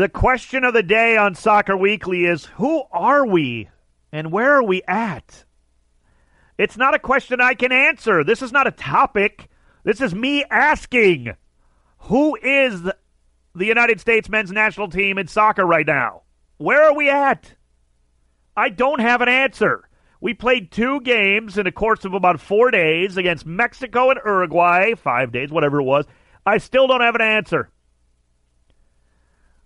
The question of the day on Soccer Weekly is who are we and where are we at? It's not a question I can answer. This is not a topic. This is me asking who is the United States men's national team in soccer right now? Where are we at? I don't have an answer. We played two games in the course of about four days against Mexico and Uruguay, five days, whatever it was. I still don't have an answer.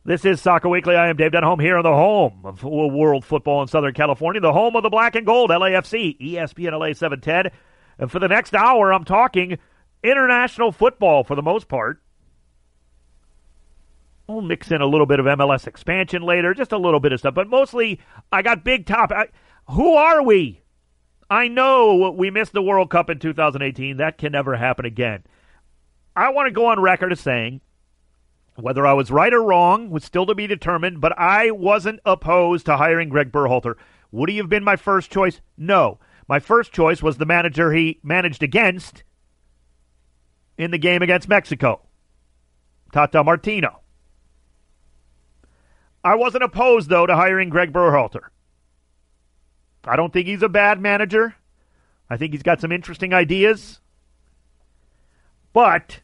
This is Soccer Weekly. I am Dave Denholm here on the home of world football in Southern California, the home of the black and gold, LAFC, ESPN LA 710. And for the next hour, I'm talking international football for the most part. We'll mix in a little bit of MLS expansion later, just a little bit of stuff, but mostly I got big top. Who are we? I know we missed the World Cup in 2018. That can never happen again. I want to go on record as saying whether I was right or wrong was still to be determined, but I wasn't opposed to hiring Greg Berhalter. Would he have been my first choice? No. My first choice was the manager he managed against in the game against Mexico, Tata Martino. I wasn't opposed, though, to hiring Greg Berhalter. I don't think he's a bad manager. I think he's got some interesting ideas. But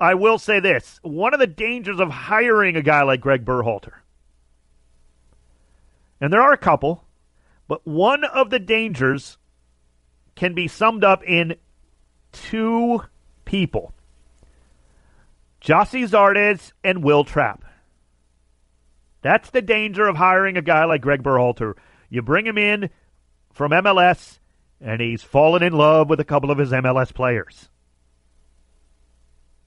I will say this one of the dangers of hiring a guy like Greg Berhalter, and there are a couple, but one of the dangers can be summed up in two people Gyasi Zardes and Will Trapp. That's the danger of hiring a guy like Greg Berhalter. You bring him in from MLS, and he's fallen in love with a couple of his MLS players.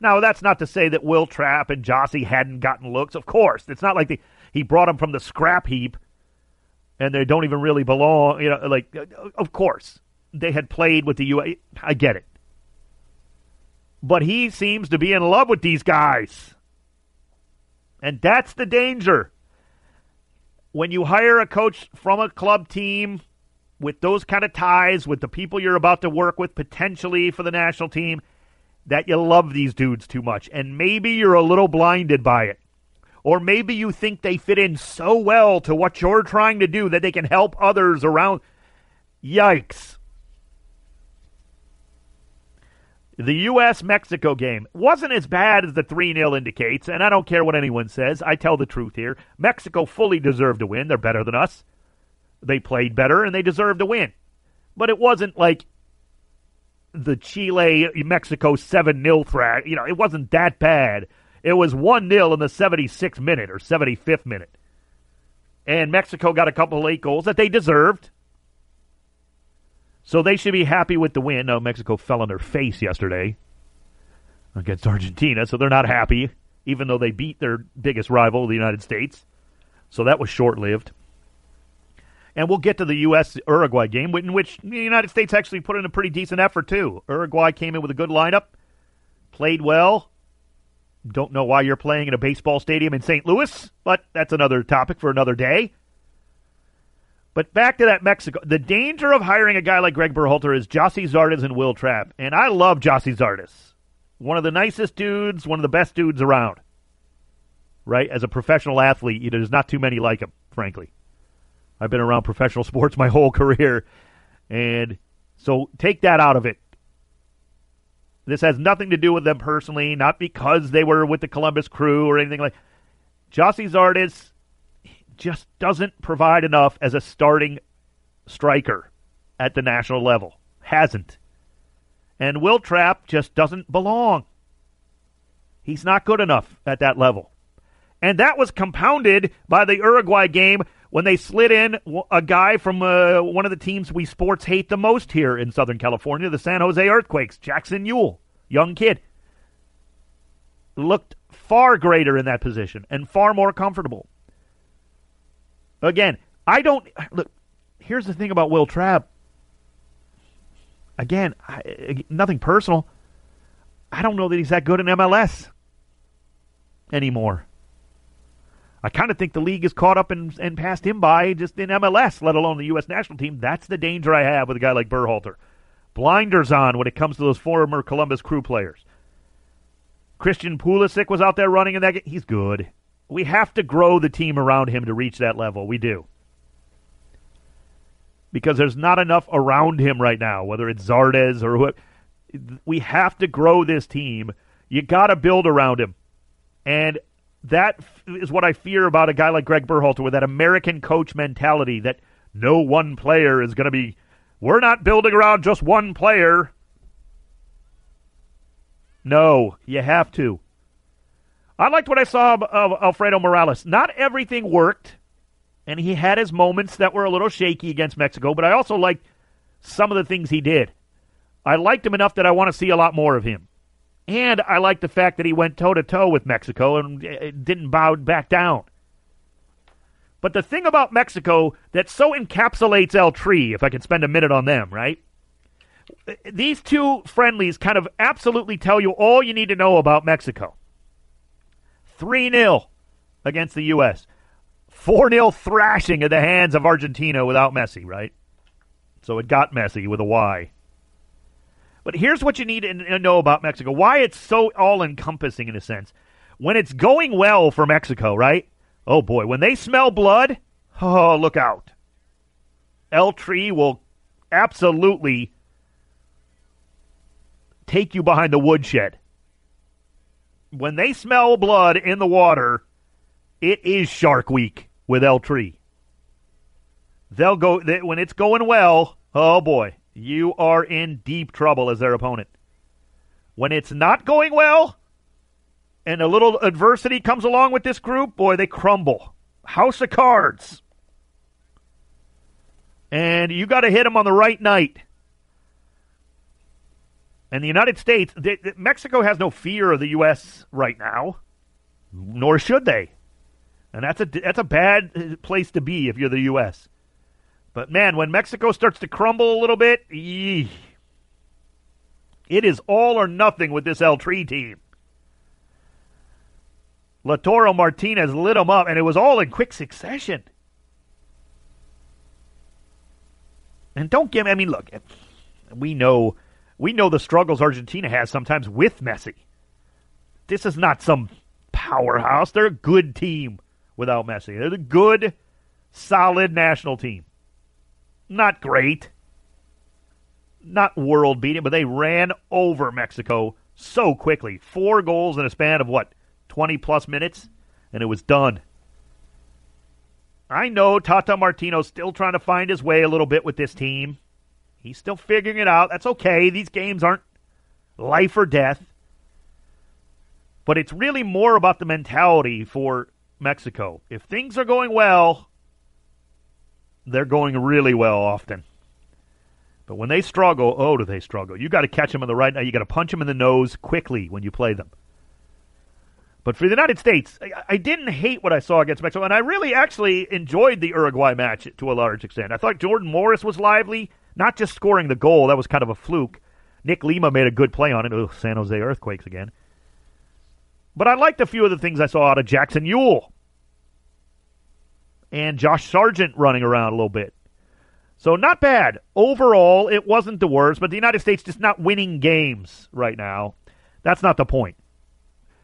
Now, that's not to say that Will Trapp and Gyasi hadn't gotten looks. Of course, it's not like the, he brought them from the scrap heap, and they don't even really belong. You know, like of course they had played with the U. I get it, but he seems to be in love with these guys, and that's the danger. When you hire a coach from a club team with those kind of ties with the people you're about to work with potentially for the national team that you love these dudes too much, and maybe you're a little blinded by it. Or maybe you think they fit in so well to what you're trying to do that they can help others around. Yikes. The U.S. Mexico game wasn't as bad as the 3 0 indicates, and I don't care what anyone says. I tell the truth here. Mexico fully deserved to win. They're better than us. They played better, and they deserved to win. But it wasn't like the Chile Mexico 7 0 threat. You know, it wasn't that bad. It was 1 0 in the 76th minute or 75th minute. And Mexico got a couple of late goals that they deserved. So they should be happy with the win. No, Mexico fell on their face yesterday against Argentina, so they're not happy, even though they beat their biggest rival, the United States. So that was short lived. And we'll get to the U.S. Uruguay game, in which the United States actually put in a pretty decent effort, too. Uruguay came in with a good lineup, played well. Don't know why you're playing in a baseball stadium in St. Louis, but that's another topic for another day. But back to that Mexico. The danger of hiring a guy like Greg Berhalter is Gyasi Zardes and Will Trapp. And I love Gyasi Zardes. One of the nicest dudes, one of the best dudes around. Right? As a professional athlete, there's not too many like him, frankly. I've been around professional sports my whole career. And so take that out of it. This has nothing to do with them personally, not because they were with the Columbus crew or anything like Gyasi Zardes just doesn't provide enough as a starting striker at the national level. Hasn't. And Will Trapp just doesn't belong. He's not good enough at that level. And that was compounded by the Uruguay game when they slid in a guy from uh, one of the teams we sports hate the most here in Southern California, the San Jose Earthquakes, Jackson Yueill, young kid. Looked far greater in that position and far more comfortable. Again, I don't look. Here's the thing about Will Trapp. Again, I, nothing personal. I don't know that he's that good in MLS anymore. I kind of think the league is caught up and, and passed him by just in MLS, let alone the U.S. national team. That's the danger I have with a guy like Berhalter. Blinders on when it comes to those former Columbus Crew players. Christian Pulisic was out there running in that game. He's good. We have to grow the team around him to reach that level. We do. Because there's not enough around him right now, whether it's Zardes or what. We have to grow this team. You got to build around him. And that is what I fear about a guy like Greg Berhalter with that American coach mentality that no one player is going to be. We're not building around just one player. No, you have to. I liked what I saw of, of Alfredo Morales. Not everything worked, and he had his moments that were a little shaky against Mexico, but I also liked some of the things he did. I liked him enough that I want to see a lot more of him. And I like the fact that he went toe to toe with Mexico and uh, didn't bow back down. But the thing about Mexico that so encapsulates El Tri, if I can spend a minute on them, right? These two friendlies kind of absolutely tell you all you need to know about Mexico. 3 0 against the U.S., 4 0 thrashing at the hands of Argentina without Messi, right? So it got messy with a Y. But here's what you need to know about Mexico why it's so all encompassing in a sense. When it's going well for Mexico, right? Oh boy, when they smell blood, oh, look out. El Tri will absolutely take you behind the woodshed. When they smell blood in the water, it is Shark Week with El Tri. They'll go when it's going well. Oh boy, you are in deep trouble as their opponent. When it's not going well, and a little adversity comes along with this group, boy, they crumble. House of cards. And you got to hit them on the right night. And the United States, they, Mexico has no fear of the U.S. right now, nor should they. And that's a that's a bad place to be if you're the U.S. But man, when Mexico starts to crumble a little bit, it is all or nothing with this El Tri team. Lautaro Martinez lit him up, and it was all in quick succession. And don't give I mean, look, we know we know the struggles Argentina has sometimes with Messi. This is not some powerhouse. They're a good team without Messi. They're a good, solid national team. Not great. Not world beating, but they ran over Mexico so quickly. Four goals in a span of what, 20 plus minutes? And it was done. I know Tata Martino's still trying to find his way a little bit with this team. He's still figuring it out. That's okay. These games aren't life or death. But it's really more about the mentality for Mexico. If things are going well, they're going really well often. But when they struggle, oh, do they struggle? You got to catch them in the right. Now, you got to punch them in the nose quickly when you play them. But for the United States, I, I, didn't hate what I saw against Mexico, and I really actually enjoyed the Uruguay match to a large extent. I thought Jordan Morris was lively, not just scoring the goal. That was kind of a fluke. Nick Lima made a good play on it. Oh, San Jose Earthquakes again. But I liked a few of the things I saw out of Jackson Yueill and Josh Sargent running around a little bit. So not bad. Overall, it wasn't the worst, but the United States just not winning games right now. That's not the point.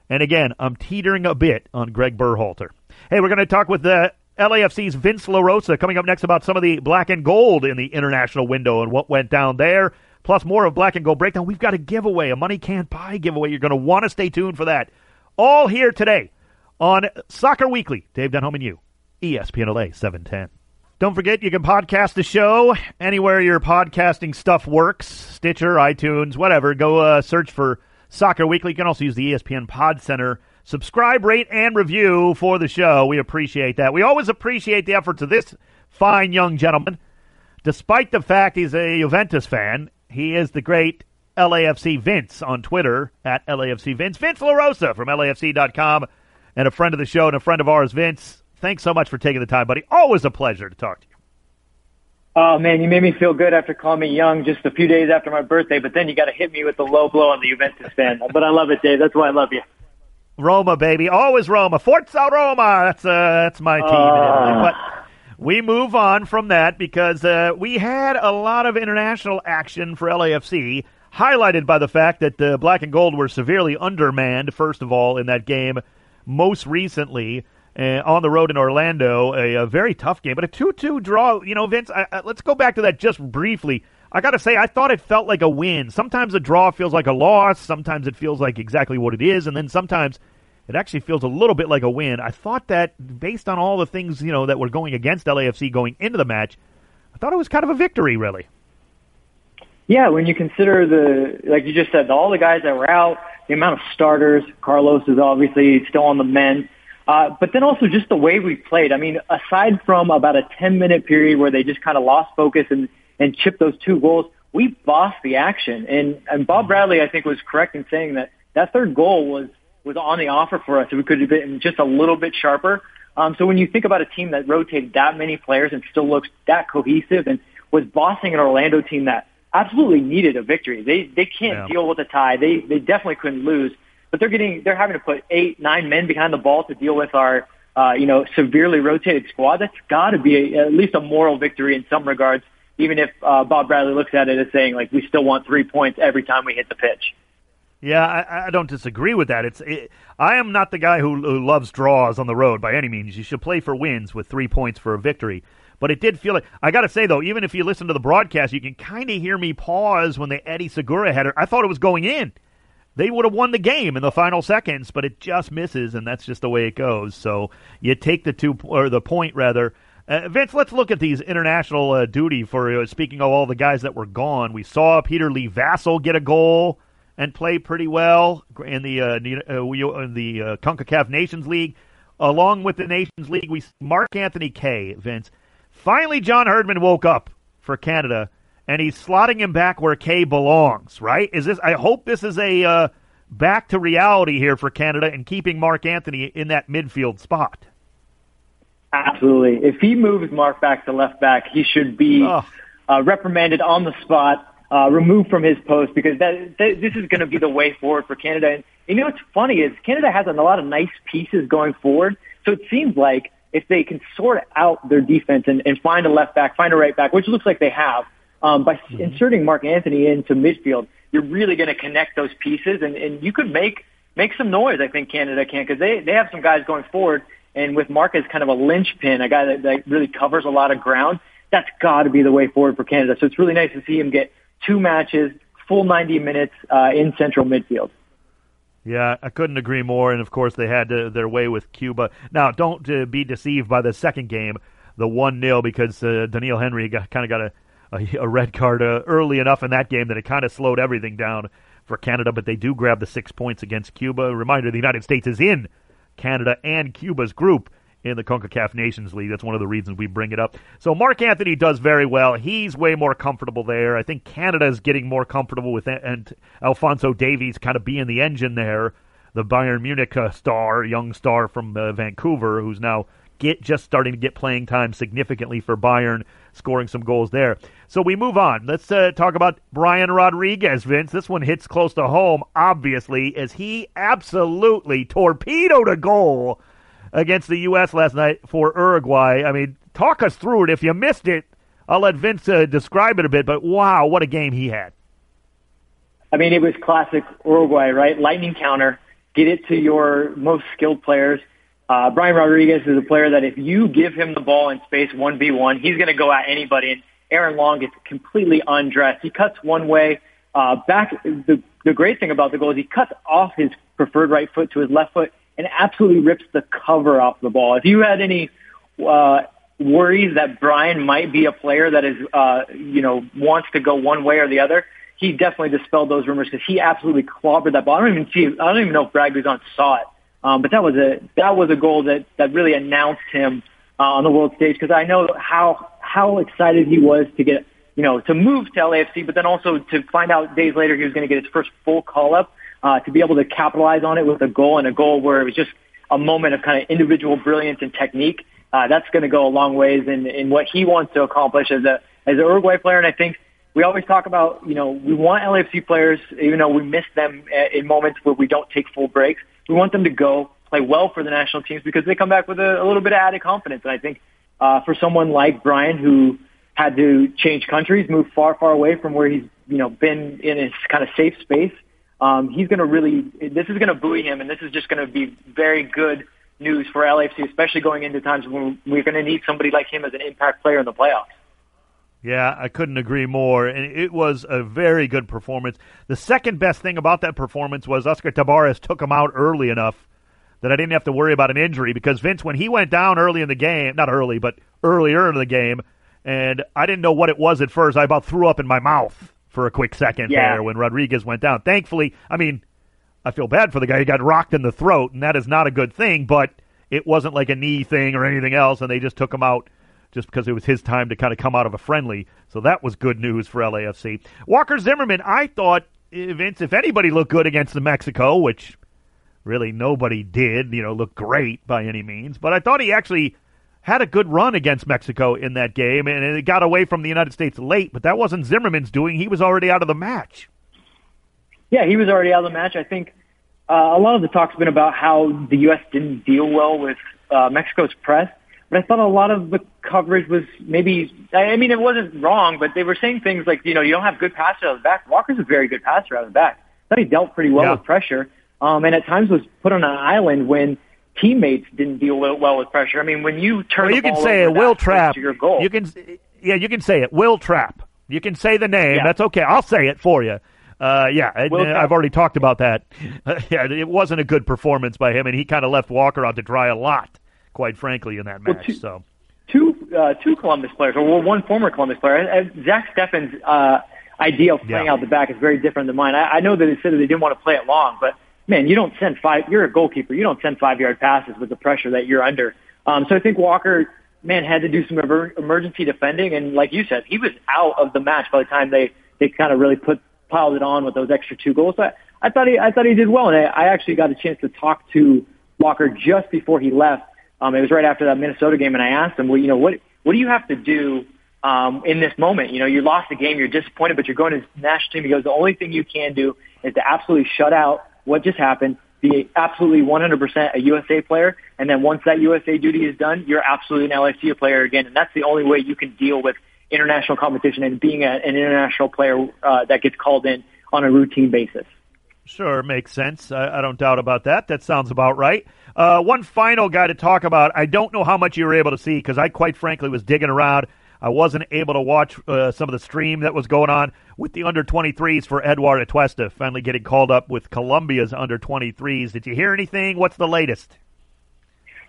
And again, I'm teetering a bit on Greg Berhalter. Hey, we're going to talk with uh, the LAFC's Vince LaRosa coming up next about some of the black and gold in the international window and what went down there. Plus more of black and gold breakdown. We've got a giveaway, a money can't buy giveaway. You're going to want to stay tuned for that. All here today on Soccer Weekly. Dave Denholm and you. ESPN LA 710. Don't forget, you can podcast the show anywhere your podcasting stuff works Stitcher, iTunes, whatever. Go uh, search for Soccer Weekly. You can also use the ESPN Pod Center. Subscribe, rate, and review for the show. We appreciate that. We always appreciate the efforts of this fine young gentleman. Despite the fact he's a Juventus fan, he is the great LAFC Vince on Twitter at LAFC Vince. Vince LaRosa from LAFC.com and a friend of the show and a friend of ours, Vince. Thanks so much for taking the time, buddy. Always a pleasure to talk to you. Oh man, you made me feel good after calling me young just a few days after my birthday, but then you got to hit me with the low blow on the Juventus fan. but I love it, Dave. That's why I love you. Roma, baby, always Roma. Forza Roma. That's uh, that's my team uh, in Italy. But we move on from that because uh, we had a lot of international action for LAFC, highlighted by the fact that the Black and Gold were severely undermanned. First of all, in that game, most recently uh, on the road in Orlando. A, a very tough game, but a 2 2 draw. You know, Vince, I, I, let's go back to that just briefly. I got to say, I thought it felt like a win. Sometimes a draw feels like a loss. Sometimes it feels like exactly what it is. And then sometimes it actually feels a little bit like a win. I thought that based on all the things, you know, that were going against LAFC going into the match, I thought it was kind of a victory, really. Yeah, when you consider the, like you just said, all the guys that were out, the amount of starters, Carlos is obviously still on the men. Uh, but then also just the way we played. I mean, aside from about a 10 minute period where they just kind of lost focus and, and chipped those two goals, we bossed the action. And, and Bob Bradley, I think, was correct in saying that that third goal was, was on the offer for us. We could have been just a little bit sharper. Um, so when you think about a team that rotated that many players and still looks that cohesive and was bossing an Orlando team that absolutely needed a victory. They they can't yeah. deal with a tie. They they definitely couldn't lose. But they're getting they're having to put eight nine men behind the ball to deal with our uh, you know severely rotated squad. That's got to be a, at least a moral victory in some regards. Even if uh, Bob Bradley looks at it as saying like we still want three points every time we hit the pitch. Yeah, I, I don't disagree with that. It's it, I am not the guy who, who loves draws on the road by any means. You should play for wins with three points for a victory. But it did feel like I got to say though, even if you listen to the broadcast, you can kind of hear me pause when the Eddie Segura header. I thought it was going in. They would have won the game in the final seconds, but it just misses, and that's just the way it goes. So you take the two or the point rather. Uh, Vince, let's look at these international uh, duty for uh, speaking of all the guys that were gone. We saw Peter Lee Vassell get a goal and play pretty well in the uh, uh in the uh, Concacaf Nations League, along with the Nations League. We Mark Anthony Kaye. Vince. Finally, John Herdman woke up for Canada, and he's slotting him back where Kaye belongs. Right? Is this? I hope this is a uh, back to reality here for Canada and keeping Mark Anthony in that midfield spot. Absolutely. If he moves Mark back to left back, he should be oh. uh, reprimanded on the spot, uh, removed from his post because that, that this is going to be the way forward for Canada. And you know what's funny is Canada has a lot of nice pieces going forward, so it seems like if they can sort out their defense and, and find a left back, find a right back, which looks like they have, um, by mm-hmm. inserting Mark Anthony into midfield, you're really going to connect those pieces, and, and you could make make some noise. I think Canada can because they they have some guys going forward, and with Mark as kind of a linchpin, a guy that, that really covers a lot of ground. That's got to be the way forward for Canada. So it's really nice to see him get two matches, full 90 minutes uh, in central midfield. Yeah, I couldn't agree more. And of course, they had to, their way with Cuba. Now, don't uh, be deceived by the second game, the 1 0, because uh, Doneil Henry kind of got a, a, a, red card uh, early enough in that game that it kind of slowed everything down for Canada. But they do grab the six points against Cuba. Reminder the United States is in Canada and Cuba's group in the CONCACAF Nations League. That's one of the reasons we bring it up. So Mark Anthony does very well. He's way more comfortable there. I think Canada is getting more comfortable with it, and Alfonso Davies kind of being the engine there, the Bayern Munich uh, star, young star from uh, Vancouver, who's now get just starting to get playing time significantly for Bayern, scoring some goals there. So we move on. Let's uh, talk about Brian Rodriguez, Vince. This one hits close to home, obviously, as he absolutely torpedoed a goal against the U.S. last night for Uruguay. I mean, talk us through it. If you missed it, I'll let Vince uh, describe it a bit, but wow, what a game he had. I mean, it was classic Uruguay, right? Lightning counter, get it to your most skilled players. Uh, Brian Rodriguez is a player that if you give him the ball in space 1v1, he's going to go at anybody. And Aaron Long gets completely undressed. He cuts one way. Uh, back, the, the great thing about the goal is he cuts off his preferred right foot to his left foot and absolutely rips the cover off the ball. If you had any uh, worries that Brian might be a player that is, uh, you know, wants to go one way or the other, he definitely dispelled those rumors because he absolutely clobbered that ball. I don't even see. I don't even know if Brad Guzan saw it, um, but that was a that was a goal that that really announced him uh, on the world stage because I know how how excited he was to get you know to move to LAFC, but then also to find out days later he was going to get his first full call up uh, to be able to capitalize on it with a goal and a goal where it was just a moment of kind of individual brilliance and technique. Uh, that's going to go a long ways in, in what he wants to accomplish as a as an Uruguay player. And I think we always talk about, you know, we want LAFC players, even though we miss them in moments where we don't take full breaks. We want them to go play well for the national teams because they come back with a, a little bit of added confidence. And I think uh, for someone like Brian, who had to change countries, move far, far away from where he's, you know, been in his kind of safe space, um, he's going to really, this is going to buoy him, and this is just going to be very good news for LAFC, especially going into times when we're going to need somebody like him as an impact player in the playoffs. Yeah, I couldn't agree more. And it was a very good performance. The second best thing about that performance was Oscar Tabarez took him out early enough that I didn't have to worry about an injury because Vince, when he went down early in the game, not early, but earlier in the game, and I didn't know what it was at first, I about threw up in my mouth for a quick second yeah. there when Rodriguez went down. Thankfully, I mean, I feel bad for the guy. He got rocked in the throat, and that is not a good thing, but it wasn't like a knee thing or anything else, and they just took him out just because it was his time to kind of come out of a friendly. So that was good news for LAFC. Walker Zimmerman, I thought, Vince, if anybody looked good against the Mexico, which really nobody did, you know, look great by any means, but I thought he actually had a good run against Mexico in that game, and it got away from the United States late, but that wasn't Zimmerman's doing. He was already out of the match. Yeah, he was already out of the match. I think uh, a lot of the talk's been about how the U.S. didn't deal well with uh, Mexico's press, but I thought a lot of the coverage was maybe, I mean, it wasn't wrong, but they were saying things like, you know, you don't have good passer out of the back. Walker's a very good passer out of the back. I thought he dealt pretty well yeah. with pressure, um, and at times was put on an island when teammates didn't deal well with pressure. I mean, when you turn well, you can say it Will Trapp your goal. You can, yeah, you can say it Will Trapp. You can say the name. Yeah. That's okay. I'll say it for you. Uh, yeah, I've already talked about that. Uh, yeah, it wasn't a good performance by him, and he kind of left Walker out to dry a lot, quite frankly, in that match. Well, two, so two uh, two Columbus players, or well, one former Columbus player. Uh, Zach Steffen's uh, idea of playing yeah. out the back is very different than mine. I, I know that they said that they didn't want to play it long, but man, you don't send five. You're a goalkeeper. You don't send five yard passes with the pressure that you're under. Um, so I think Walker, man, had to do some emer- emergency defending, and like you said, he was out of the match by the time they they kind of really put piled it on with those extra two goals. So I, I thought he I thought he did well, and I, I actually got a chance to talk to Walker just before he left. Um, it was right after that Minnesota game, and I asked him, well, you know, what what do you have to do um, in this moment? You know, you lost the game, you're disappointed, but you're going to the national team. He goes, the only thing you can do is to absolutely shut out what just happened, be absolutely 100% a USA player, and then once that USA duty is done, you're absolutely an LAFC player again, and that's the only way you can deal with international competition and being a, an international player uh, that gets called in on a routine basis. Sure, makes sense. I, I, don't doubt about that. That sounds about right. Uh, one final guy to talk about. I don't know how much you were able to see because I, quite frankly, was digging around. I wasn't able to watch uh, some of the stream that was going on with the under 23s for Eduardo Atuesta finally getting called up with Colombia's under 23s. Did you hear anything? What's the latest?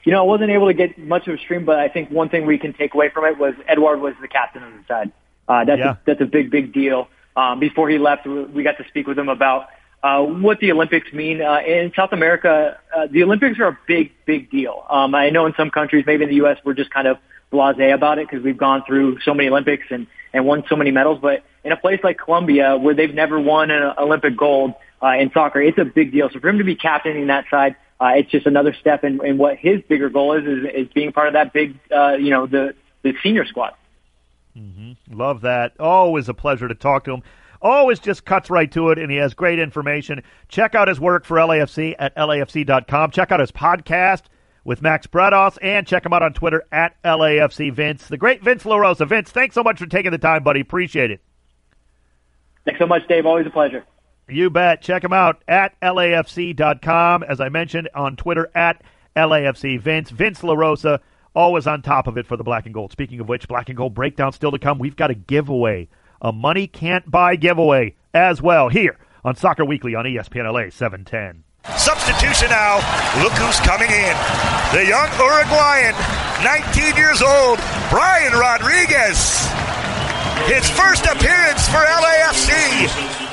You know, I wasn't able to get much of a stream, but I think one thing we can take away from it was Eduard was the captain of the side. Uh, that's yeah. a, that's a big, big deal. Um, before he left, we got to speak with him about uh, what the Olympics mean. Uh, in South America, uh, the Olympics are a big, big deal. Um, I know in some countries, maybe in the U.S., we're just kind of blasé about it because we've gone through so many Olympics and, and won so many medals. But in a place like Colombia, where they've never won an Olympic gold uh, in soccer, it's a big deal. So for him to be captaining that side, uh, it's just another step in, in what his bigger goal is, is, is being part of that big, uh, you know, the, the senior squad. Mm-hmm. Love that. Always a pleasure to talk to him. Always just cuts right to it, and he has great information. Check out his work for LAFC at LAFC.com. Check out his podcast with Max Bretos, and check him out on Twitter at LAFC Vince. The great Vince LaRosa. Vince, thanks so much for taking the time, buddy. Appreciate it. Thanks so much, Dave. Always a pleasure. You bet. Check him out at LAFC.com. As I mentioned on Twitter at LAFC Vince. Vince LaRosa, always on top of it for the black and gold. Speaking of which, black and gold breakdown still to come. We've got a giveaway, a money can't buy giveaway as well here on Soccer Weekly on ESPN LA 710. Substitution now. Look who's coming in. The young Uruguayan, 19 years old, Brian Rodriguez. His first appearance for LAFC.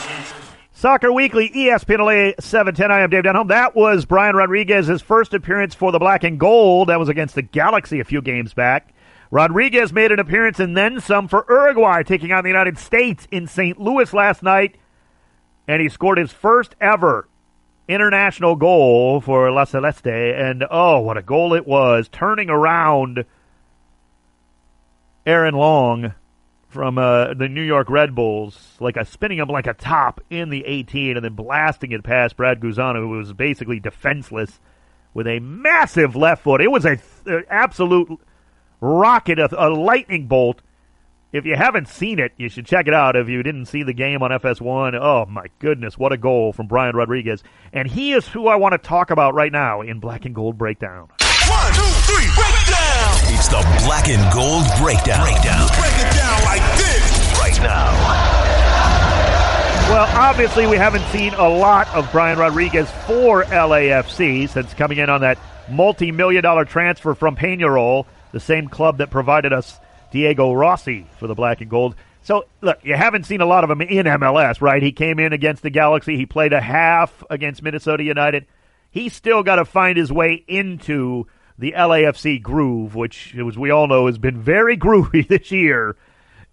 Soccer Weekly, ESPN LA 710. I am Dave Denholm. That was Brian Rodriguez's first appearance for the Black and Gold. That was against the Galaxy a few games back. Rodriguez made an appearance and then some for Uruguay, taking on the United States in St. Louis last night. And he scored his first ever international goal for La Celeste. And oh, what a goal it was! Turning around Aaron Long from uh, the New York Red Bulls, like a spinning him like a top in the 18, and then blasting it past Brad Guzan, who was basically defenseless, with a massive left foot. It was a th- absolute rocket, a, a lightning bolt. If you haven't seen it, you should check it out. If you didn't see the game on FS1, oh my goodness, what a goal from Brian Rodriguez. And he is who I want to talk about right now in Black and Gold Breakdown. One, two, three, breakdown! It's the Black and Gold Breakdown. Breakdown. Break it down like this. Right now. Well, obviously, we haven't seen a lot of Brian Rodriguez for LAFC since coming in on that multi million dollar transfer from Peñarol, the same club that provided us Diego Rossi for the black and gold. So, look, you haven't seen a lot of him in MLS, right? He came in against the Galaxy. He played a half against Minnesota United. He's still got to find his way into the LAFC groove, which, as we all know, has been very groovy this year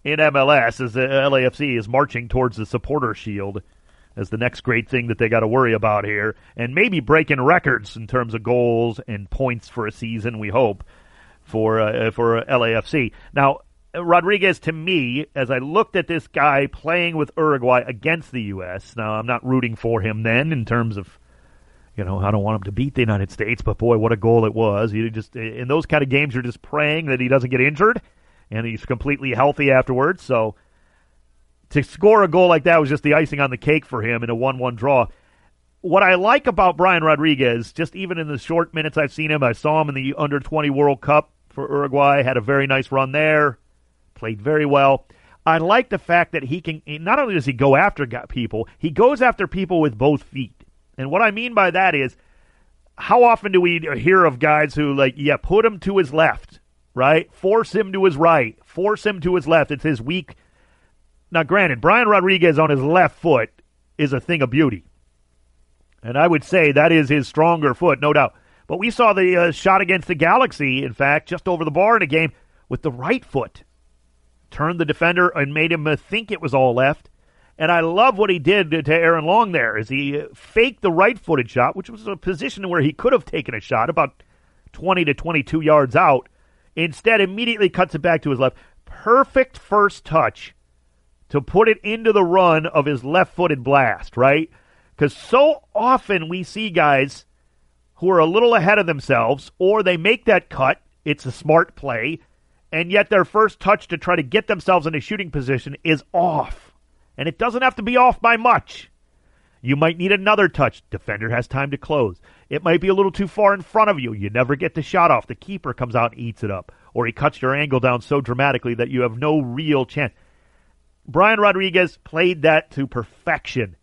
in MLS as the LAFC is marching towards the supporter shield as the next great thing that they got to worry about here, and maybe breaking records in terms of goals and points for a season. We hope for uh, for LAFC. Now, Rodriguez, to me, as I looked at this guy playing with Uruguay against the U.S. Now, I'm not rooting for him then in terms of. You know, I don't want him to beat the United States, but boy, what a goal it was! You just in those kind of games, you're just praying that he doesn't get injured, and he's completely healthy afterwards. So, to score a goal like that was just the icing on the cake for him in a 1 1 draw. What I like about Brian Rodriguez, just even in the short minutes I've seen him, I saw him in the under 20 World Cup for Uruguay, had a very nice run there, played very well. I like the fact that he can, not only does he go after people, he goes after people with both feet. And what I mean by that is, how often do we hear of guys who, like, yeah, put him to his left, right? Force him to his right, force him to his left. It's his weak now, granted, Brian Rodriguez on his left foot is a thing of beauty. And I would say that is his stronger foot, no doubt. But we saw the uh, shot against the Galaxy, in fact, just over the bar in a game with the right foot. Turned the defender and made him uh, think it was all left. And I love what he did to Aaron Long there, is he uh, faked the right-footed shot, which was a position where he could have taken a shot about 20 to 22 yards out. Instead, immediately cuts it back to his left. Perfect first touch to put it into the run of his left footed blast, right? Because so often we see guys who are a little ahead of themselves, or they make that cut, it's a smart play, and yet their first touch to try to get themselves in a shooting position is off. And it doesn't have to be off by much. You might need another touch. Defender has time to close. It might be a little too far in front of you. You never get the shot off. The keeper comes out and eats it up. Or he cuts your angle down so dramatically that you have no real chance. Brian Rodriguez played that to perfection,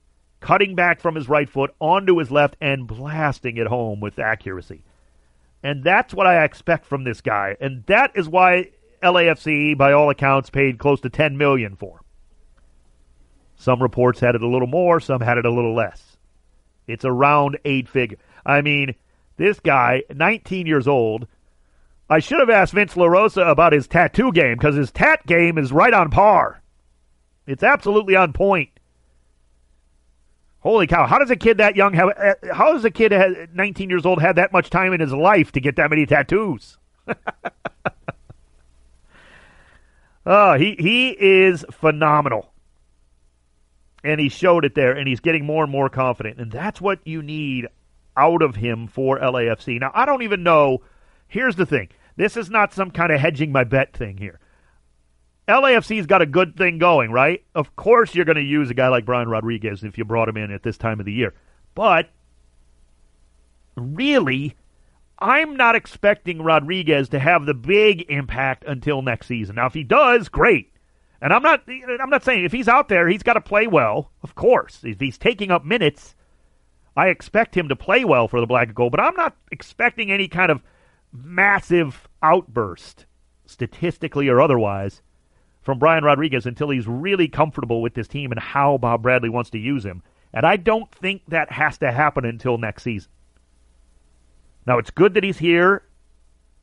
cutting back from his right foot onto his left and blasting it home with accuracy. And that's what I expect from this guy. And that is why LAFC, by all accounts, paid close to 10 million for. him. Some reports had it a little more, some had it a little less. It's around eight figure. I mean, this guy, 19 years old, I should have asked Vince LaRosa about his tattoo game because his tat game is right on par. It's absolutely on point. Holy cow! How does a kid that young have? Uh, how does a kid 19 years old have that much time in his life to get that many tattoos? oh, he he is phenomenal, and he showed it there, and he's getting more and more confident, and that's what you need out of him for LAFC. Now, I don't even know. Here's the thing: this is not some kind of hedging my bet thing here. LAFC's got a good thing going, right? Of course, you're going to use a guy like Brian Rodriguez if you brought him in at this time of the year. But really, I'm not expecting Rodriguez to have the big impact until next season. Now, if he does, great. And I'm not I'm not saying if he's out there, he's got to play well. Of course, if he's taking up minutes, I expect him to play well for the Black and Gold. But I'm not expecting any kind of massive outburst, statistically or otherwise from Brian Rodriguez until he's really comfortable with this team and how Bob Bradley wants to use him. And I don't think that has to happen until next season. Now, it's good that he's here,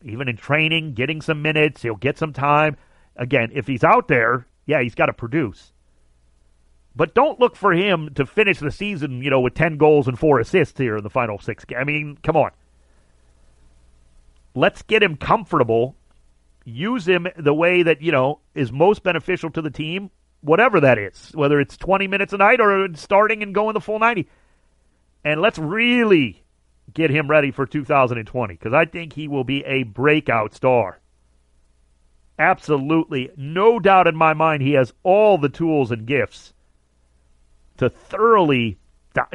even in training, getting some minutes. He'll get some time. Again, if he's out there, yeah, he's got to produce. But don't look for him to finish the season, you know, with 10 goals and 4 assists here in the final six. I mean, come on. Let's get him comfortable use him the way that, you know, is most beneficial to the team, whatever that is, whether it's 20 minutes a night or starting and going the full 90. And let's really get him ready for 2020 because I think he will be a breakout star. Absolutely. No doubt in my mind he has all the tools and gifts to thoroughly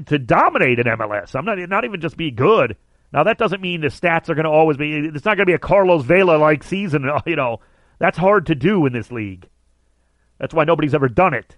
to dominate an MLS. I'm not not even just be good, Now that doesn't mean the stats are going to always be. It's not going to be a Carlos Vela like season. You know, that's hard to do in this league. That's why nobody's ever done it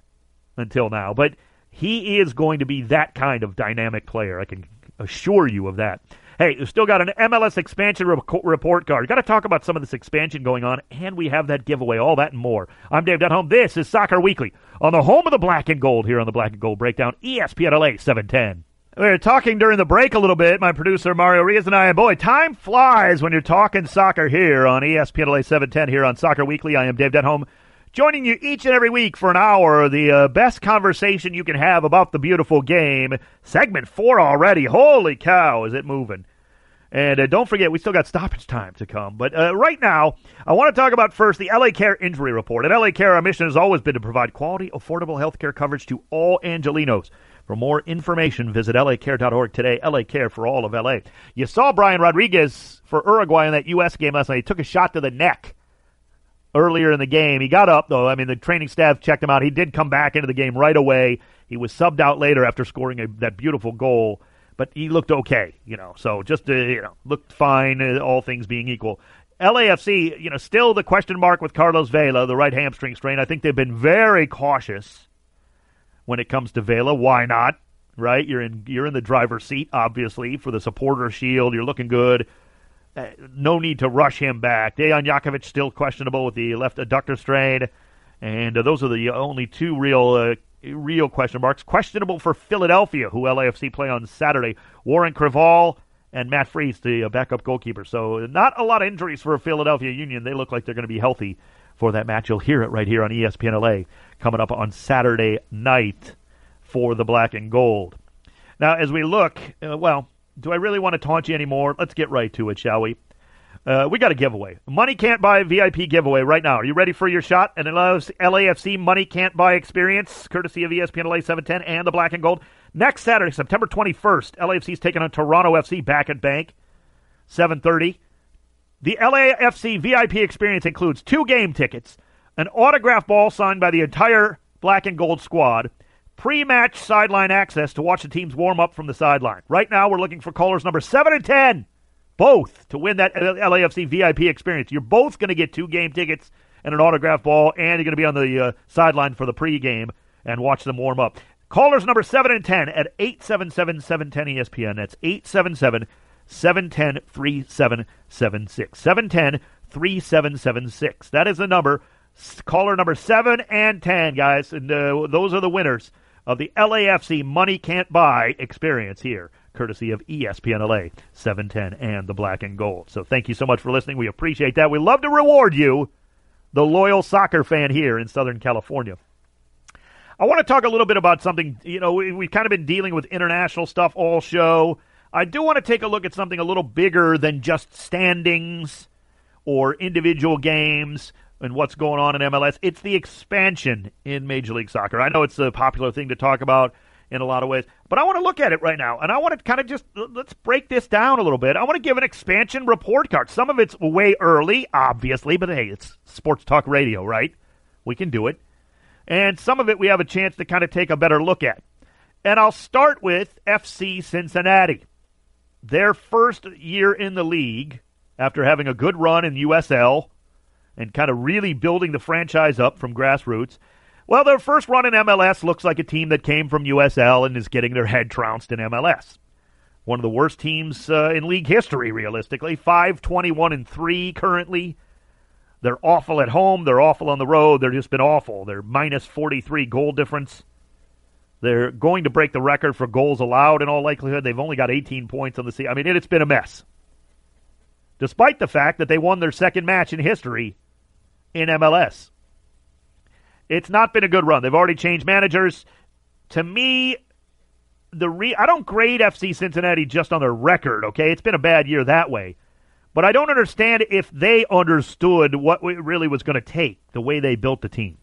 until now. But he is going to be that kind of dynamic player. I can assure you of that. Hey, we've still got an MLS expansion re- report card. Got to talk about some of this expansion going on, and we have that giveaway, all that and more. I'm Dave Denholm. This is Soccer Weekly on the home of the black and gold here on the Black and Gold Breakdown, ESPN LA 710. We were talking during the break a little bit, my producer Mario Riaz and I, and boy, time flies when you're talking soccer here on ESPN LA 710 here on Soccer Weekly. I am Dave Denholm joining you each and every week for an hour, the uh, best conversation you can have about the beautiful game. Segment four already. Holy cow, is it moving? And uh, don't forget, we still got stoppage time to come. But uh, right now, I want to talk about first the LA Care Injury Report. At LA Care, our mission has always been to provide quality, affordable health care coverage to all Angelinos. For more information, visit lacare.org today. LA Care for all of LA. You saw Brian Rodriguez for Uruguay in that U.S. game last night. He took a shot to the neck earlier in the game. He got up, though. I mean, the training staff checked him out. He did come back into the game right away. He was subbed out later after scoring a, that beautiful goal, but he looked okay, you know. So just, uh, you know, looked fine, uh, all things being equal. LAFC, you know, still the question mark with Carlos Vela, the right hamstring strain. I think they've been very cautious when it comes to Vela. Why not? Right? You're in you're in the driver's seat, obviously, for the supporter shield. You're looking good. Uh, no need to rush him back. Dejan Jakovic still questionable with the left adductor strain, and uh, those are the only two real uh, real question marks. Questionable for Philadelphia, who LAFC play on Saturday. Warren Creavalle and Matt Freese, the uh, backup goalkeeper. So not a lot of injuries for Philadelphia Union. They look like they're going to be healthy for that match. You'll hear it right here on ESPN LA coming up on Saturday night for the black and gold. Now, as we look, uh, well, do I really want to taunt you anymore? Let's get right to it, shall we? Uh, we got a giveaway. Money can't buy VIP giveaway right now. Are you ready for your shot? An LAFC Money Can't Buy experience, courtesy of ESPN LA 710 and the Black and Gold. Next Saturday, September 21st, LAFC is taking on Toronto FC back at Banc, 7:30. The LAFC VIP experience includes two game tickets, an autograph ball signed by the entire Black and Gold squad, pre-match sideline access to watch the teams warm up from the sideline. Right now, we're looking for callers number seven and ten, both to win that LAFC VIP experience. You're both going to get two game tickets and an autograph ball, and you're going to be on the uh, sideline for the pregame and watch them warm up. Callers number seven and ten at eight seven seven seven ten ESPN. That's eight seven seven seven ten three seven seven six seven ten three seven seven six. That is the number. Caller number seven and ten, guys, and uh, those are the winners of the LAFC Money Can't Buy experience here, courtesy of ESPN LA 710 and the Black and Gold. So thank you so much for listening. We appreciate that. We love to reward you, the loyal soccer fan here in Southern California. I want to talk a little bit about something. You know, we, we've kind of been dealing with international stuff all show. I do want to take a look at something a little bigger than just standings or individual games and what's going on in MLS. It's the expansion in Major League Soccer. I know it's a popular thing to talk about in a lot of ways, but I want to look at it right now, and I want to kind of just let's break this down a little bit. I want to give an expansion report card. Some of it's way early, obviously, but hey, it's sports talk radio, right? We can do it. And some of it we have a chance to kind of take a better look at. And I'll start with FC Cincinnati. Their first year in the league after having a good run in USL and kind of really building the franchise up from grassroots. Well, their first run in MLS looks like a team that came from USL and is getting their head trounced in MLS. One of the worst teams uh, in league history, realistically. 521 and 3 currently. They're awful at home. They're awful on the road. They've just been awful. They're minus 43 goal difference. They're going to break the record for goals allowed in all likelihood. They've only got 18 points on the season. I mean, it's been a mess. Despite the fact that they won their second match in history in MLS. It's not been a good run. They've already changed managers. To me, the re- I don't grade FC Cincinnati just on their record, okay? It's been a bad year that way. But I don't understand if they understood what it really was going to take, the way they built the team.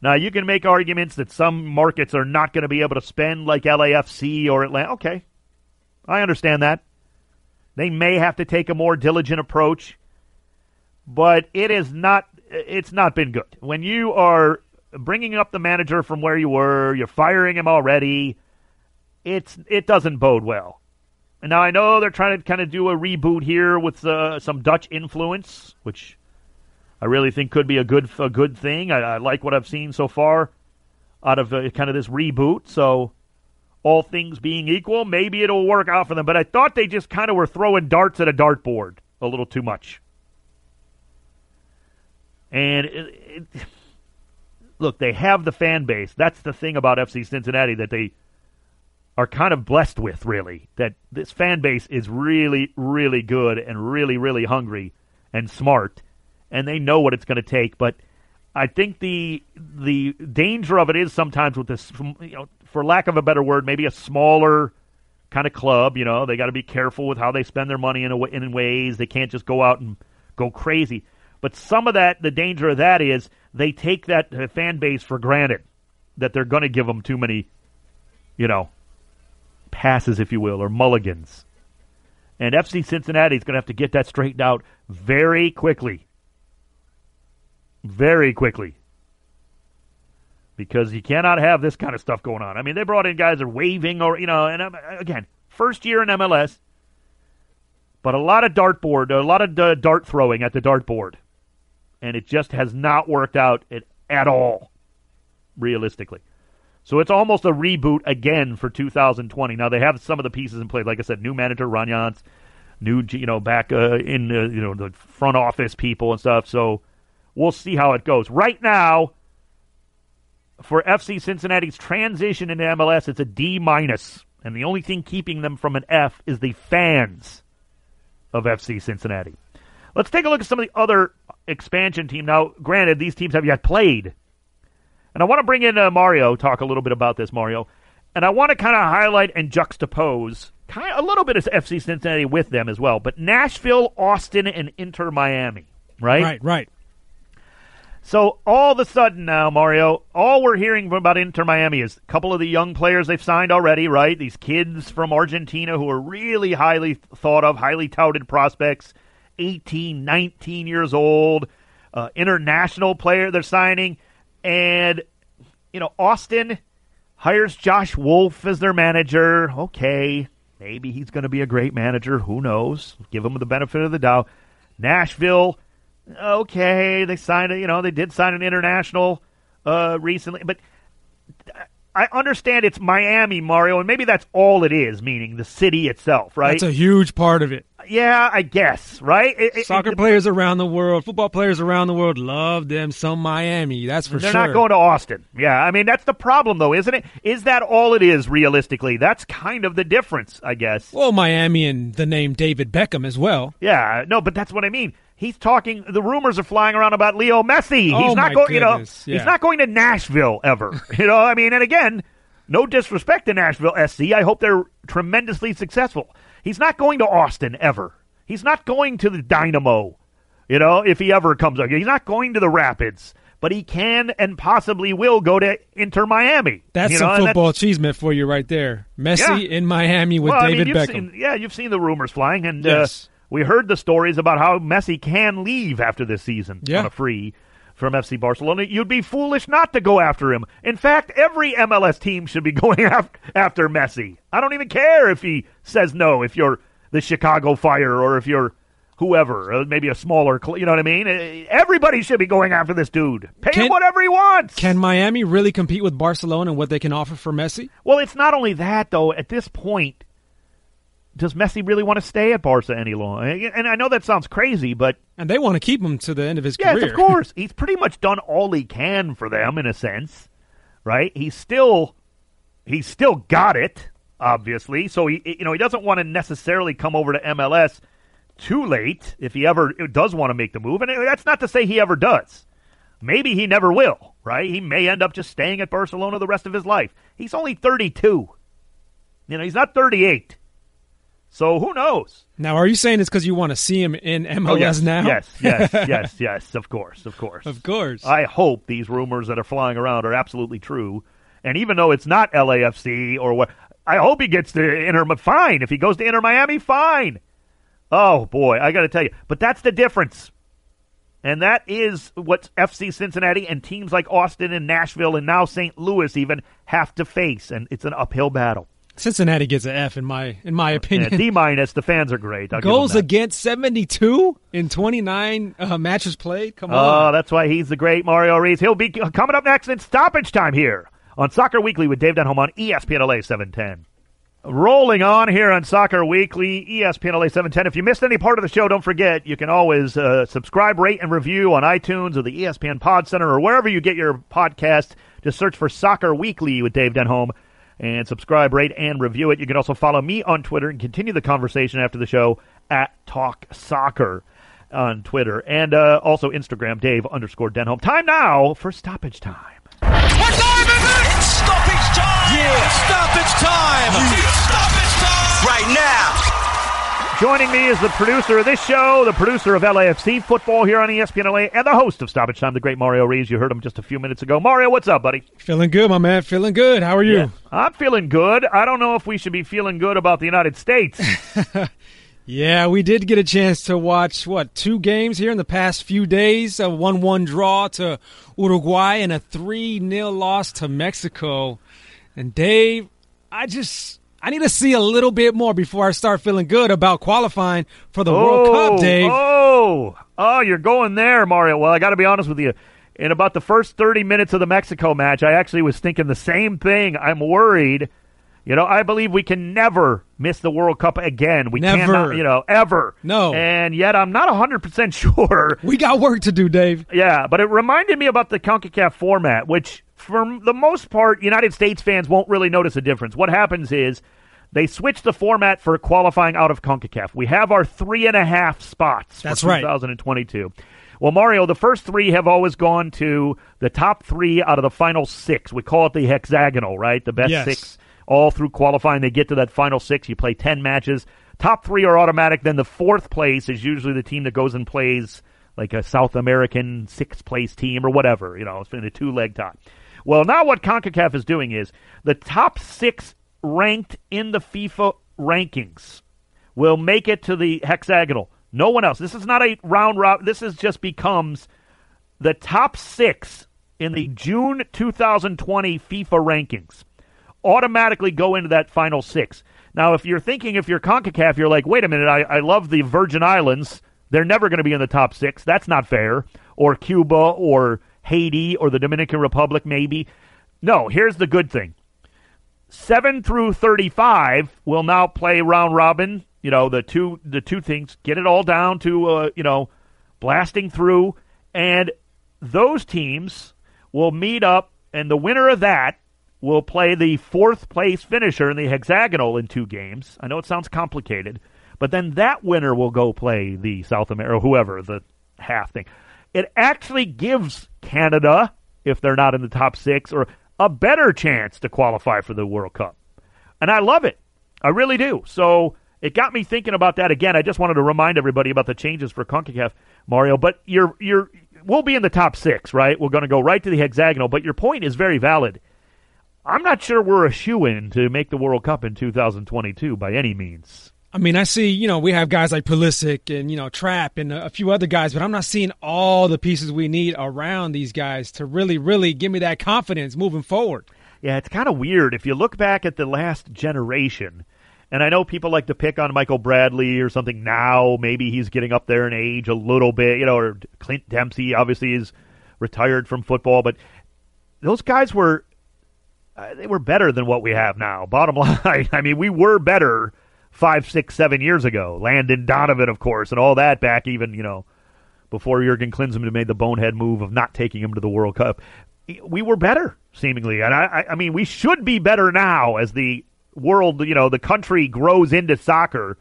Now, you can make arguments that some markets are not going to be able to spend like LAFC or Atlanta. Okay. I understand that. They may have to take a more diligent approach but it is not. It's not been good when you are bringing up the manager from where you were. You're firing him already. It's it doesn't bode well. Now I know they're trying to kind of do a reboot here with uh, some Dutch influence, which I really think could be a good a good thing. I, I like what I've seen so far out of uh, kind of this reboot. So all things being equal, maybe it'll work out for them. But I thought they just kind of were throwing darts at a dartboard a little too much. And it, it, look, they have the fan base. That's the thing about FC Cincinnati that they are kind of blessed with, really. That this fan base is really, really good and really, really hungry and smart, and they know what it's going to take. But I think the the danger of it is sometimes with this, you know, for lack of a better word, maybe a smaller kind of club. You know, they got to be careful with how they spend their money in, a, in ways. They can't just go out and go crazy. But some of that, the danger of that is they take that uh, fan base for granted that they're going to give them too many, you know, passes, if you will, or mulligans. And FC Cincinnati is going to have to get that straightened out very quickly. Very quickly. Because you cannot have this kind of stuff going on. I mean, they brought in guys that are waving or, you know, and um, again, first year in MLS, but a lot of dartboard, a lot of dart throwing at the dartboard and it just has not worked out at, at all, realistically. So it's almost a reboot again for 2020. Now they have some of the pieces in place. Like I said, new manager Ron Jans, new you know back uh, in uh, you know the front office people and stuff. So we'll see how it goes. Right now, for FC Cincinnati's transition into MLS, it's a D minus, and the only thing keeping them from an F is the fans of FC Cincinnati. Let's take a look at some of the other expansion team. Now, granted, these teams have yet played. And I want to bring in uh, Mario, talk a little bit about this, Mario. And I want to kind of highlight and juxtapose kind of a little bit of FC Cincinnati with them as well. But Nashville, Austin, and Inter Miami, right? Right, right. So all of a sudden now, Mario, all we're hearing about Inter Miami is a couple of the young players they've signed already, right? These kids from Argentina who are really highly thought of, highly touted prospects – 18, 19 years old, uh, international player they're signing. And, you know, Austin hires Josh Wolff as their manager. Okay, maybe he's going to be a great manager. Who knows? Give him the benefit of the doubt. Nashville, okay, they signed a, you know, they did sign an international uh, recently, but I understand it's Miami, Mario, and maybe that's all it is, meaning the city itself, right? That's a huge part of it. Yeah, I guess, right? It, Soccer it, players around the world, football players around the world love them some Miami. That's for they're sure. They're not going to Austin. Yeah, I mean that's the problem, though, isn't it? Is that all it is realistically? That's kind of the difference, I guess. Well, Miami and the name David Beckham as well. Yeah, no, but that's what I mean. He's talking. The rumors are flying around about Leo Messi. Oh, he's not going. You know, yeah. he's not going to Nashville ever. you know, I mean, and again, no disrespect to Nashville SC. I hope they're tremendously successful. He's not going to Austin ever. He's not going to the Dynamo. You know, if he ever comes up, he's not going to the Rapids. But he can and possibly will go to Inter Miami. That's you some know, football achievement for you right there. Messi Yeah. in Miami with well, David I mean, Beckham. Seen, yeah, you've seen the rumors flying, and Yes. uh, we heard the stories about how Messi can leave after this season Yeah. on a free from FC Barcelona. You'd be foolish not to go after him. In fact, every MLS team should be going after Messi. I don't even care if he says no. If you're the Chicago Fire or if you're whoever, uh, maybe a smaller, you know what I mean? Uh, Everybody should be going after this dude. Pay him Can- whatever he wants. Can Miami really compete with Barcelona and what they can offer for Messi? Well, it's not only that though. At this point, does Messi really want to stay at Barca any longer? And I know that sounds crazy, but And they want to keep him to the end of his yes, career. of course, he's pretty much done all he can for them in a sense, right? He's still he's still got it, obviously. So he you know he doesn't want to necessarily come over to MLS too late if he ever does want to make the move, and that's not to say he ever does. Maybe he never will, right? He may end up just staying at Barcelona the rest of his life. He's only 32. You know, he's not 38. So who knows? Now, are you saying it's because you want to see him in MLS Oh, yes, now? Yes, yes, yes, yes, of course, of course. Of course. I hope these rumors that are flying around are absolutely true. And even though it's not LAFC or what, I hope he gets to Inter. Fine. If he goes to Inter Miami, fine. Oh, boy, I got to tell you. But that's the difference. And that is what FC Cincinnati and teams like Austin and Nashville and now St. Louis even have to face. And it's an uphill battle. Cincinnati gets an F in my in my opinion. Yeah, D minus. The fans are great. I'll Goals against 72 in 29 uh, matches played. Come Oh, on. that's why he's the great Mario Reeves. He'll be coming up next in stoppage time here on Soccer Weekly with Dave Denholm on ESPN LA 710. Rolling on here on Soccer Weekly, ESPN LA 710. If you missed any part of the show, don't forget you can always uh, subscribe, rate, and review on iTunes or the ESPN Pod Center or wherever you get your podcast. Just search for Soccer Weekly with Dave Denholm and subscribe, rate, and review it. You can also follow me on Twitter and continue the conversation after the show at Talk Soccer on Twitter and uh, also Instagram, Dave underscore Denholm. Time now for stoppage time. What time is it? It's stoppage time! Yeah, stoppage time! It's stoppage time! Right now! Joining me is the producer of this show, the producer of LAFC football here on ESPN LA, and the host of Stoppage Time, the great Mario Reeves. You heard him just a few minutes ago. Mario, what's up, buddy? Feeling good, my man. Feeling good. How are you? I'm feeling good. I don't know if we should be feeling good about the United States. Yeah, we did get a chance to watch what two games here in the past few days: a one-one draw to Uruguay and a three-nil loss to Mexico. And Dave, I just I need to see a little bit more before I start feeling good about qualifying for the World Cup, oh, Dave. Oh, oh, you're going there, Mario. Well, I got to be honest with you. In about the first 30 minutes of the Mexico match, I actually was thinking the same thing. I'm worried. You know, I believe we can never miss the World Cup again. We Never. cannot, you know, ever. No. And yet I'm not 100% sure. We got work to do, Dave. Yeah, but it reminded me about the CONCACAF format, which for the most part, United States fans won't really notice a difference. What happens is they switch the format for qualifying out of CONCACAF. We have our three and a half spots That's for right. 2022. Well, Mario, the first three have always gone to the top three out of the final six. We call it the hexagonal, right? The best Yes. six all through qualifying. They get to that final six. You play 10 matches. Top three are automatic. Then the fourth place is usually the team that goes and plays like a South American sixth place team or whatever. You know, it's been a two leg tie. Well, now what CONCACAF is doing is the top six ranked in the FIFA rankings will make it to the hexagonal. No one else. This is not a round robin. This is just becomes the top six in the June 2020 FIFA rankings automatically go into that final six. Now, if you're thinking, if you're CONCACAF, you're like, wait a minute, I, I love the Virgin Islands. They're never going to be in the top six. That's not fair. Or Cuba or Haiti or the Dominican Republic, maybe. No, here's the good thing 7 through 35 will now play round robin, you know, the two the two things, get it all down to uh, you know, blasting through and those teams will meet up and the winner of that will play the fourth place finisher in the hexagonal in two games. I know it sounds complicated, but then that winner will go play the South America whoever the half thing. It actually gives Canada, if they're not in the top six, or a better chance to qualify for the World Cup. And I love it. I really do. So it got me thinking about that again. I just wanted to remind everybody about the changes for CONCACAF, Mario. But you're you're we'll be in the top six, right? We're going to go right to the hexagonal. But your point is very valid. I'm not sure we're a shoo in to make the World Cup in 2022 by any means. I mean, I see, you know, we have guys like Pulisic and, you know, Trapp and a few other guys, but I'm not seeing all the pieces we need around these guys to really, really give me that confidence moving forward. Yeah, it's kind of weird if you look back at the last generation. And I know people like to pick on Michael Bradley or something now. Maybe he's getting up there in age a little bit, you know, or Clint Dempsey obviously is retired from football, but those guys were uh, they were better than what we have now. Bottom line, I mean, we were better five, six, seven years ago. Landon Donovan, of course, and all that back even you know before Jurgen Klinsmann made the bonehead move of not taking him to the World Cup. We were better seemingly, and I, I mean, we should be better now as the world, you know, the country grows into soccer,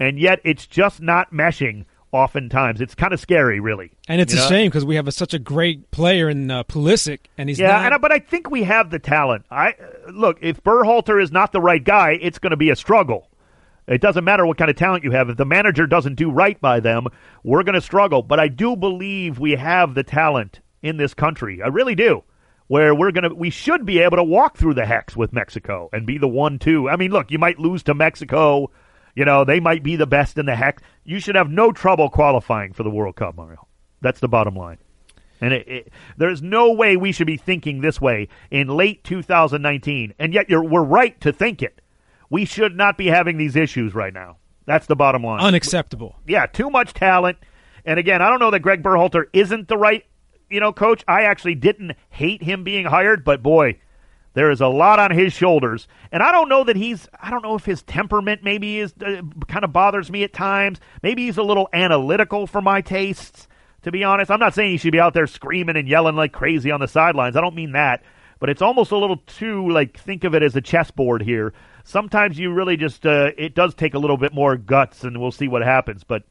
and yet it's just not meshing. Oftentimes, it's kind of scary, really. And it's You a know? shame because we have a, such a great player in uh, Pulisic, and he's Yeah, not. and, I- but I think we have the talent. I uh, look if Berhalter is not the right guy, it's going to be a struggle. It doesn't matter what kind of talent you have. If the manager doesn't do right by them, we're going to struggle. But I do believe we have the talent in this country. I really do. Where we're going to, we should be able to walk through the hex with Mexico and be the one-two. I mean, look, you might lose to Mexico. You know, they might be the best in the hex. You should have no trouble qualifying for the World Cup, Mario. That's the bottom line. And it, it, there's no way we should be thinking this way in late 2019. And yet we're right to think it. We should not be having these issues right now. That's the bottom line. Unacceptable. Yeah, too much talent. And again, I don't know that Greg Berhalter isn't the right, you know, coach. I actually didn't hate him being hired, but boy, there is a lot on his shoulders. And I don't know that he's I don't know if his temperament maybe is uh, kind of bothers me at times. Maybe he's a little analytical for my tastes, to be honest. I'm not saying he should be out there screaming and yelling like crazy on the sidelines. I don't mean that. But it's almost a little too like think of it as a chessboard here sometimes you really just uh, it does take a little bit more guts, and we'll see what happens. But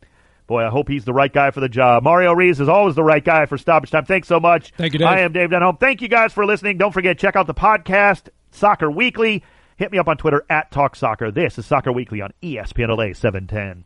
boy, I hope he's the right guy for the job. Mario Reeves is always the right guy for stoppage time. Thanks so much. Thank you, Dave. I am Dave Denholm. Thank you guys for listening. Don't forget check out the podcast Soccer Weekly. Hit me up on Twitter at Talk Soccer. This is Soccer Weekly on ESPN LA 710.